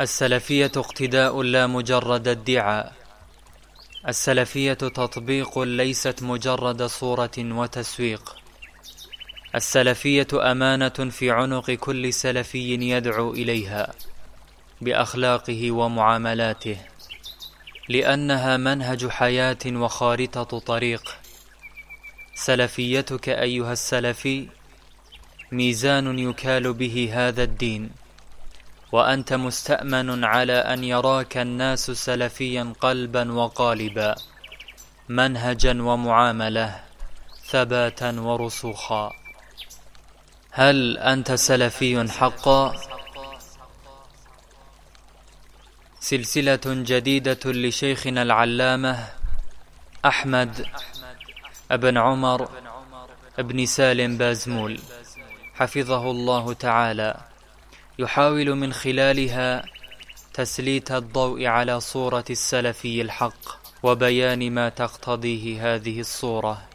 السلفية اقتداء لا مجرد ادعاء. السلفية تطبيق ليست مجرد صورة وتسويق. السلفية أمانة في عنق كل سلفي يدعو إليها بأخلاقه ومعاملاته لأنها منهج حياة وخارطة طريق. سلفيتك أيها السلفي ميزان يكال به هذا الدين. وأنت مستأمن على أن يراك الناس سلفيا قلبا وقالبا منهجا ومعاملة ثباتا ورسوخا هل أنت سلفي حقا؟ سلسلة جديدة لشيخنا العلامة أحمد ابن عمر ابن سالم بازمول حفظه الله تعالى يحاول من خلالها تسليت الضوء على صورة السلفي الحق وبيان ما تقتضيه هذه الصورة.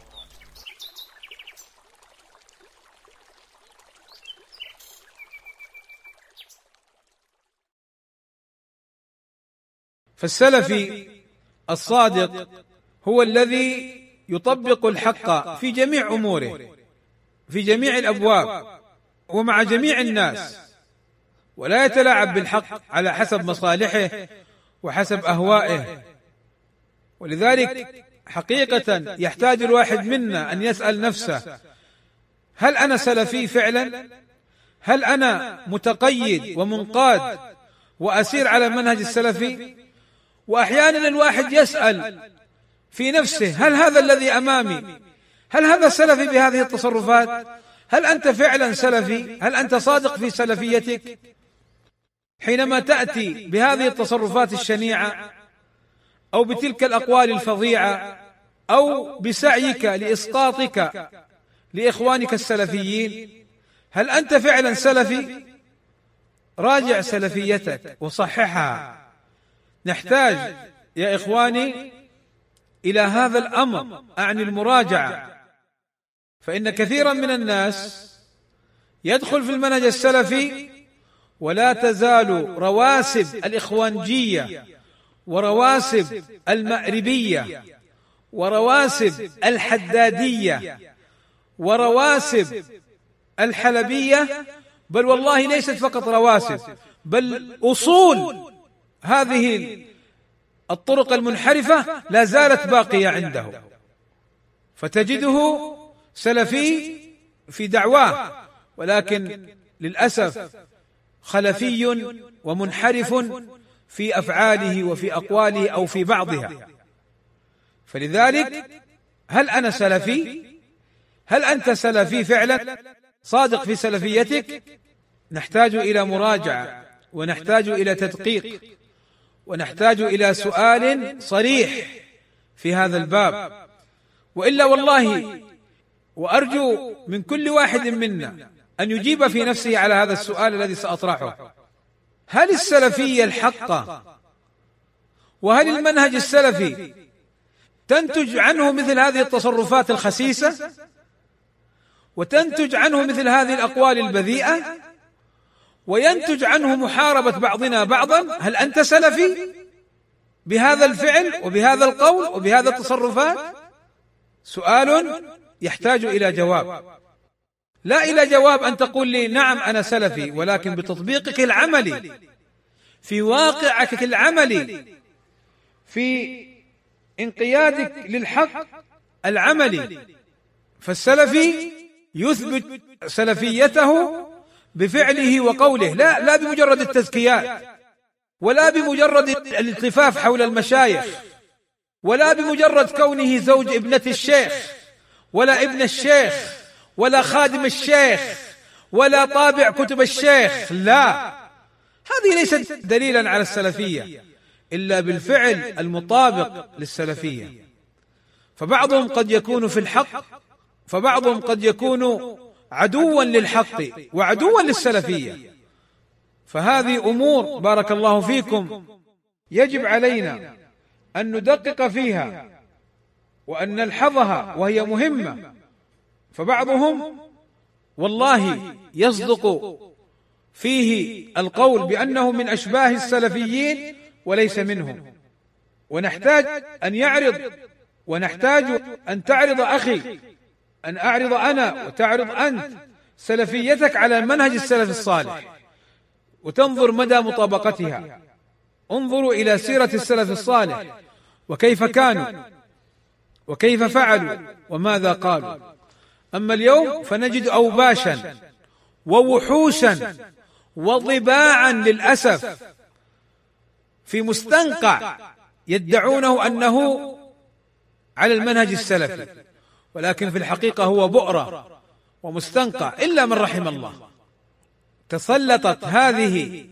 فالسلفي الصادق هو الذي يطبق الحق في جميع أموره في جميع الأبواب ومع جميع الناس. ولا يتلاعب بالحق على حسب مصالحه وحسب أهوائه. ولذلك حقيقة يحتاج الواحد منا أن يسأل نفسه هل أنا سلفي فعلا؟ هل أنا متقيد ومنقاد وأسير على المنهج السلفي؟ واحيانا الواحد يسأل في نفسه هل هذا الذي أمامي هل هذا سلفي بهذه التصرفات؟ هل أنت فعلا سلفي؟ هل أنت صادق في سلفيتك؟ حينما تأتي بهذه التصرفات الشنيعة أو بتلك الأقوال الفظيعة أو بسعيك لإسقاطك لإخوانك السلفيين هل أنت فعلا سلفي؟ راجع سلفيتك وصححها. نحتاج يا إخواني إلى هذا الأمر اعني المراجعة. فإن كثيرا من الناس يدخل في المنهج السلفي ولا تزال رواسب الإخوانجية ورواسب المأربية ورواسب الحدادية ورواسب الحلبية. بل والله ليست فقط رواسب بل أصول. هذه الطرق المنحرفة لا زالت باقية عنده. فتجده سلفي في دعواه ولكن للأسف خلفي ومنحرف في أفعاله وفي أقواله أو في بعضها. فلذلك هل أنا سلفي؟ هل أنت سلفي فعلا؟ صادق في سلفيتك؟ نحتاج إلى مراجعة ونحتاج إلى تدقيق ونحتاج إلى سؤال صريح في هذا الباب. وإلا والله وأرجو من كل واحد منا أن يجيب في نفسه على هذا السؤال الذي سأطرحه. هل السلفيه الحقه وهل المنهج السلفي تنتج عنه مثل هذه التصرفات الخسيسة؟ وتنتج عنه مثل هذه الأقوال البذيئة؟ وينتج عنه محاربة بعضنا بعضا؟ هل أنت سلفي بهذا الفعل وبهذا القول وبهذا التصرفات؟ سؤال يحتاج إلى جواب. لا إلى جواب أن تقول لي نعم أنا سلفي ولكن بتطبيقك العملي في واقعك العملي في انقيادك للحق العملي. فالسلفي يثبت سلفيته بفعله وقوله لا لا بمجرد التزكيات ولا بمجرد الالتفاف حول المشايخ ولا بمجرد كونه زوج ابنة الشيخ ولا ابن الشيخ. ولا خادم الشيخ ولا طابع كتب الشيخ لا. هذه ليست دليلا على السلفية إلا بالفعل المطابق للسلفية. فبعضهم قد يكون في الحق فبعضهم قد يكون عدوا للحق وعدوا للسلفية. فهذه أمور بارك الله فيكم. يجب علينا أن ندقق فيها وأن نلحظها وهي مهمة. فبعضهم والله يصدق فيه القول بأنه من أشباه السلفيين وليس منهم. ونحتاج أن يعرض ونحتاج أن تعرض أخي أن أعرض أنا وتعرض أنت سلفيتك على منهج السلف الصالح. وتنظر مدى مطابقتها. انظروا إلى سيرة السلف الصالح. وكيف كانوا؟ وكيف فعلوا؟ وماذا قالوا؟ أما اليوم فنجد اوباشا ووحوشا وضباعا للأسف في مستنقع يدعونه أنه على المنهج السلفي ولكن في الحقيقة هو بؤرة ومستنقع إلا من رحم الله. تسلطت هذه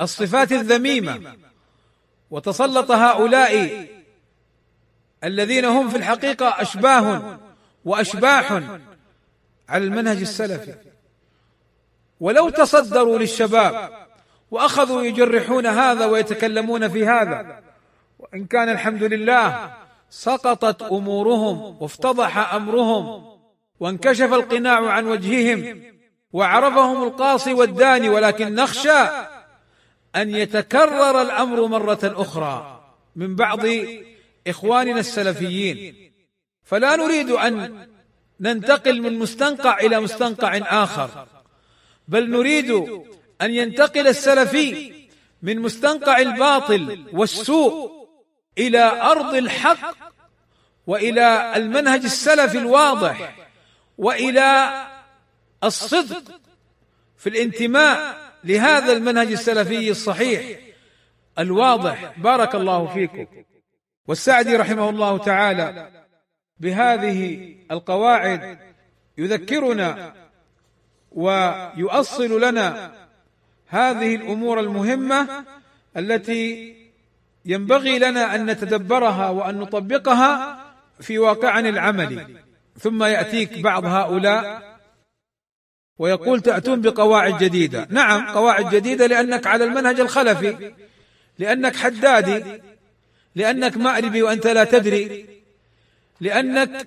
الصفات الذميمة وتسلط هؤلاء الذين هم في الحقيقة أشباه وأشباح على المنهج السلفي. ولو تصدروا للشباب وأخذوا يجرحون هذا ويتكلمون في هذا وإن كان الحمد لله سقطت أمورهم وافتضح أمرهم وانكشف القناع عن وجههم وعرفهم القاصي والداني ولكن نخشى أن يتكرر الأمر مرة أخرى من بعض إخواننا السلفيين. فلا نريد أن ننتقل من مستنقع إلى مستنقع آخر بل نريد أن ينتقل السلفي من مستنقع الباطل والسوء إلى أرض الحق وإلى المنهج السلفي الواضح وإلى الصدق في الانتماء لهذا المنهج السلفي الصحيح الواضح. بارك الله فيكم. والسعدي رحمه الله تعالى. بهذه القواعد يذكرنا ويؤصل لنا هذه الأمور المهمة التي ينبغي لنا أن نتدبرها وأن نطبقها في واقعنا العملي. ثم يأتيك بعض هؤلاء ويقول تأتون بقواعد جديدة. نعم قواعد جديدة لأنك على المنهج الخلفي لأنك حدادي لأنك مأربي وأنت لا تدري. لأنك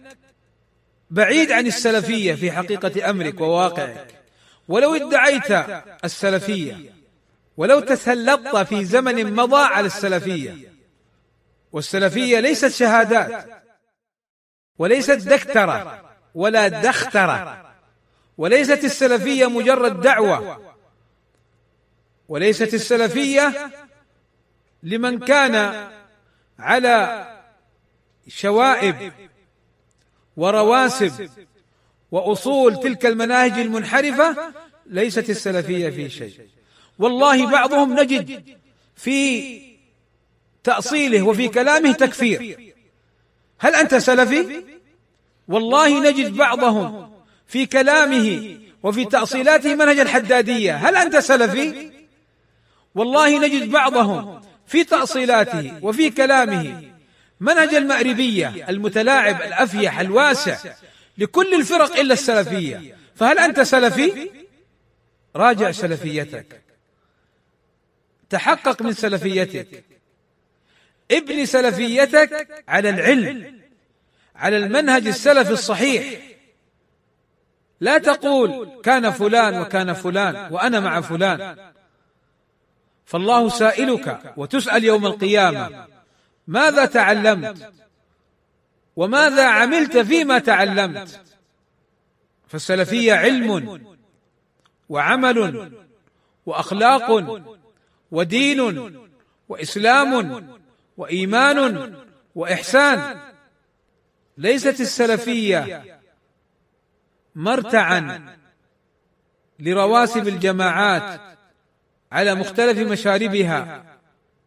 بعيد عن السلفية في حقيقة أمرك وواقعك. ولو ادعيت السلفية ولو تسلطت في زمن مضى على السلفية والسلفية ليست شهادات وليست دكترة ولا دخترة وليست السلفية مجرد دعوة وليست السلفية لمن كان على شوائب ورواسب وأصول تلك المناهج المنحرفة ليست السلفية في شيء. والله بعضهم نجد في تأصيله وفي كلامه تكفير. هل أنت سلفي؟ والله نجد بعضهم في كلامه وفي تأصيلاته منهج الحدادية. هل أنت سلفي؟ والله نجد بعضهم في تأصيلاته وفي كلامه منهج المأربية المتلاعب الأفيح الواسع لكل الفرق إلا السلفية. فهل أنت سلفي؟ راجع سلفيتك. تحقق من سلفيتك. ابني سلفيتك على العلم على المنهج السلفي الصحيح. لا تقول كان فلان وكان فلان وأنا مع فلان. فالله سائلك وتسأل يوم القيامة. ماذا تعلمت؟ وماذا عملت فيما تعلمت؟ فالسلفية علم وعمل وأخلاق ودين وإسلام وإيمان وإحسان. ليست السلفية مرتعا لرواسب الجماعات على مختلف مشاربها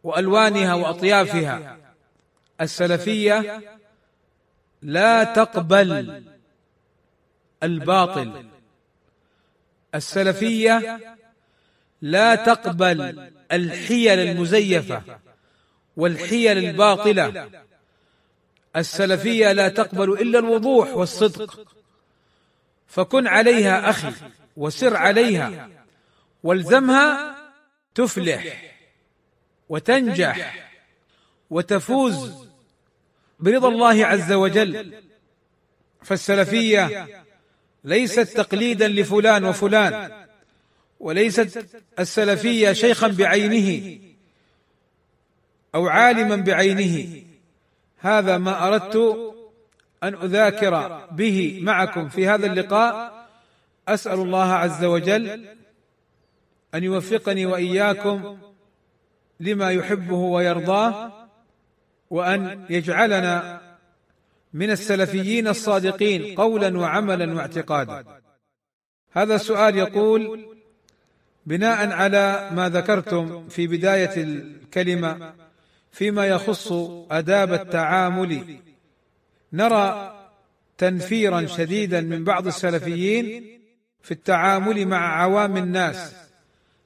وألوانها وأطيافها. السلفية لا تقبل الباطل. السلفية لا تقبل الحيل المزيفة والحيل الباطلة. السلفية لا تقبل إلا الوضوح والصدق. فكن عليها أخي وسر عليها والزمها تفلح وتنجح وتفوز برضا الله عز وجل. فالسلفية ليست تقليدا لفلان وفلان وليست السلفية شيخا بعينه أو عالما بعينه. هذا ما أردت أن أذاكر به معكم في هذا اللقاء. أسأل الله عز وجل أن يوفقني وإياكم لما يحبه ويرضاه. وأن يجعلنا من السلفيين الصادقين قولا وعملا واعتقادا. هذا السؤال يقول بناء على ما ذكرتم في بداية الكلمة فيما يخص آداب التعامل نرى تنفيرا شديدا من بعض السلفيين في التعامل مع عوام الناس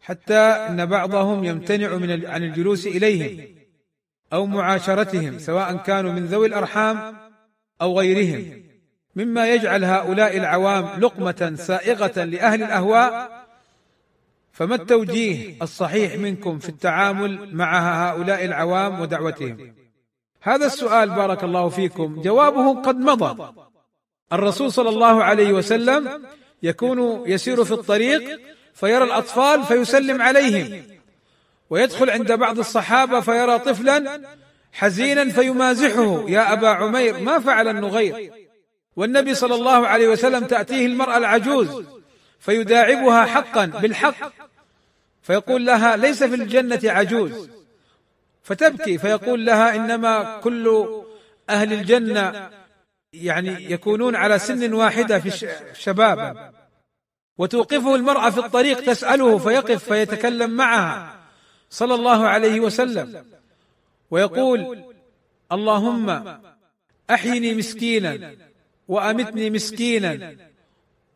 حتى أن بعضهم يمتنع من عن الجلوس إليهم. أو معاشرتهم سواء كانوا من ذوي الأرحام أو غيرهم. مما يجعل هؤلاء العوام لقمة سائغة لأهل الأهواء فما التوجيه الصحيح منكم في التعامل مع هؤلاء العوام ودعوتهم؟ هذا السؤال بارك الله فيكم جوابه قد مضى. الرسول صلى الله عليه وسلم يكون يسير في الطريق فيرى الأطفال فيسلم عليهم. ويدخل عند بعض الصحابة فيرى طفلا حزينا فيمازحه يا أبا عمير ما فعل النغير؟ والنبي صلى الله عليه وسلم تأتيه المرأة العجوز فيداعبها حقا بالحق فيقول لها ليس في الجنة عجوز. فتبكي فيقول لها إنما كل أهل الجنة يعني يكونون على سن واحدة في الشباب وتوقفه المرأة في الطريق تسأله فيقف فيتكلم معها. صلى الله عليه وسلم ويقول اللهم أحيني مسكينا وأمتني مسكينا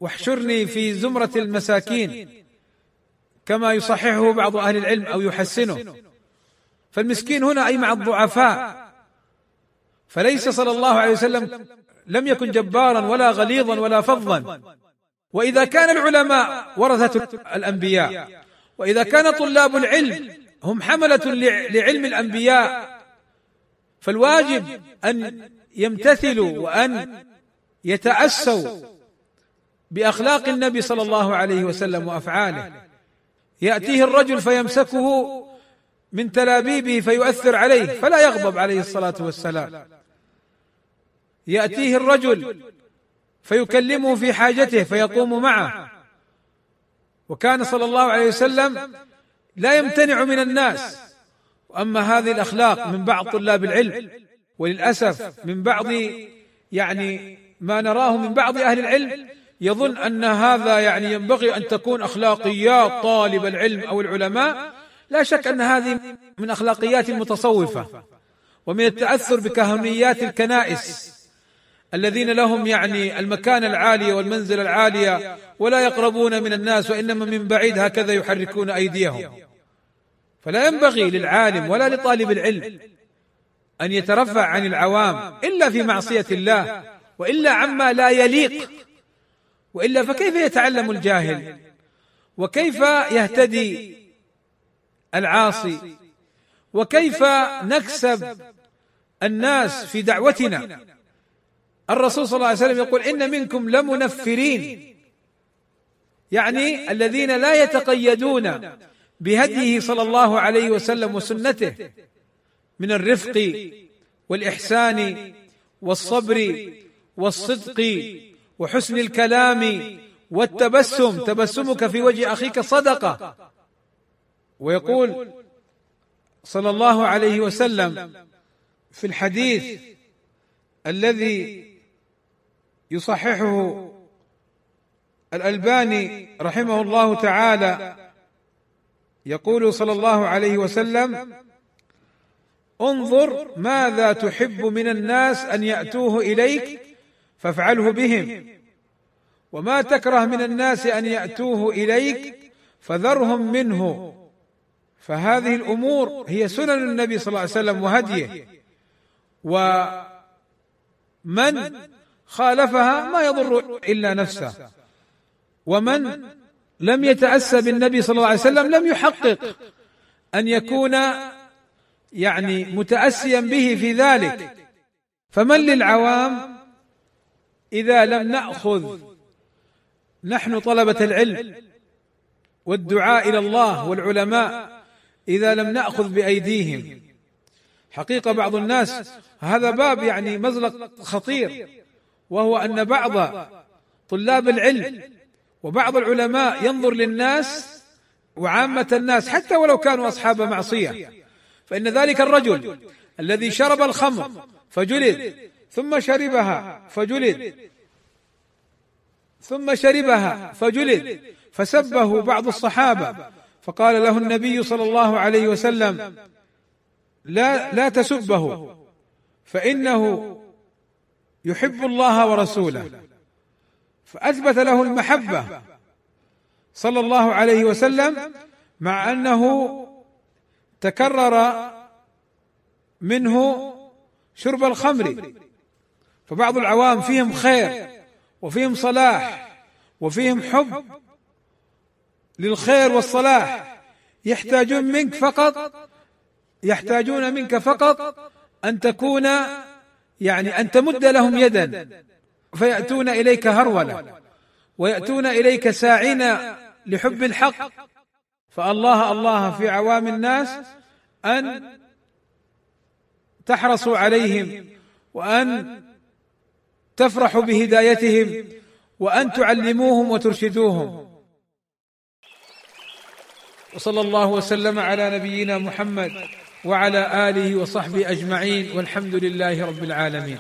واحشرني في زمرة المساكين كما يصححه بعض أهل العلم أو يحسنه. فالمسكين هنا أي مع الضعفاء. فليس صلى الله عليه وسلم لم يكن جبارا ولا غليظا ولا فظا. وإذا كان العلماء ورثة الأنبياء وإذا كان طلاب العلم هم حملة لعلم الأنبياء. فالواجب أن يمتثلوا وأن يتأسوا بأخلاق النبي صلى الله عليه وسلم وأفعاله. يأتيه الرجل فيمسكه من تلابيبه فيؤثر عليه فلا يغضب عليه الصلاة والسلام. يأتيه الرجل فيكلمه في حاجته فيقوم معه. وكان صلى الله عليه وسلم لا يمتنع من الناس. وأما هذه الأخلاق من بعض طلاب العلم وللأسف من بعض يعني ما نراه من بعض أهل العلم يظن أن هذا يعني ينبغي أن تكون أخلاقيات طالب العلم أو العلماء. لا شك أن هذه من أخلاقيات المتصوفه ومن التأثر بكهنيات الكنائس. الذين لهم يعني المكانه العاليه والمنزله العاليه ولا يقربون من الناس وإنما من بعيد هكذا يحركون أيديهم. فلا ينبغي للعالم ولا لطالب العلم أن يترفع عن العوام إلا في معصية الله وإلا عما لا يليق. وإلا فكيف يتعلم الجاهل؟ وكيف يهتدي العاصي؟ وكيف نكسب الناس في دعوتنا؟ الرسول صلى الله عليه وسلم يقول إن منكم لمنفرين. يعني الذين لا يتقيدون بهديه صلى الله عليه وسلم وسنته من الرفق والإحسان والصبر والصدق وحسن الكلام والتبسم. تبسمك في وجه أخيك صدقة. ويقول صلى الله عليه وسلم في الحديث الذي يصححه الألباني رحمه الله تعالى. يقول صلى الله عليه وسلم انظر ماذا تحب من الناس أن يأتوه إليك فافعله بهم وما تكره من الناس أن يأتوه إليك فذرهم منه. فهذه الأمور هي سنن النبي صلى الله عليه وسلم وهديه. ومن خالفها ما يضر إلا نفسه. ومن لم يتأسى بالنبي صلى الله عليه وسلم لم يحقق أن يكون يعني متأسيا به في ذلك. فمن للعوام إذا لم نأخذ نحن طلبة العلم والدعاء إلى الله والعلماء إذا لم نأخذ بأيديهم. حقيقة بعض الناس هذا باب يعني مزلق خطير. وهو أن بعض طلاب العلم وبعض العلماء ينظر للناس وعامة الناس حتى ولو كانوا أصحاب معصية. فإن ذلك الرجل الذي شرب الخمر فجلد ثم شربها فجلد ثم شربها فجلد فسبه بعض الصحابة. فقال له النبي صلى الله عليه وسلم لا لا تسبه فإنه يحب الله ورسوله. فأثبت له المحبة صلى الله عليه وسلم مع أنه تكرر منه شرب الخمر. فبعض العوام فيهم خير وفيهم صلاح وفيهم حب للخير والصلاح. يحتاجون منك فقط يحتاجون منك فقط أن تكون يعني أن تمد لهم يدا. فيأتون إليك هرولة. ويأتون إليك ساعين لحب الحق. فالله الله في عوام الناس أن تحرصوا عليهم وأن تفرحوا بهدايتهم وأن تعلموهم وترشدوهم. وصلى الله وسلم على نبينا محمد. وعلى آله وصحبه أجمعين والحمد لله رب العالمين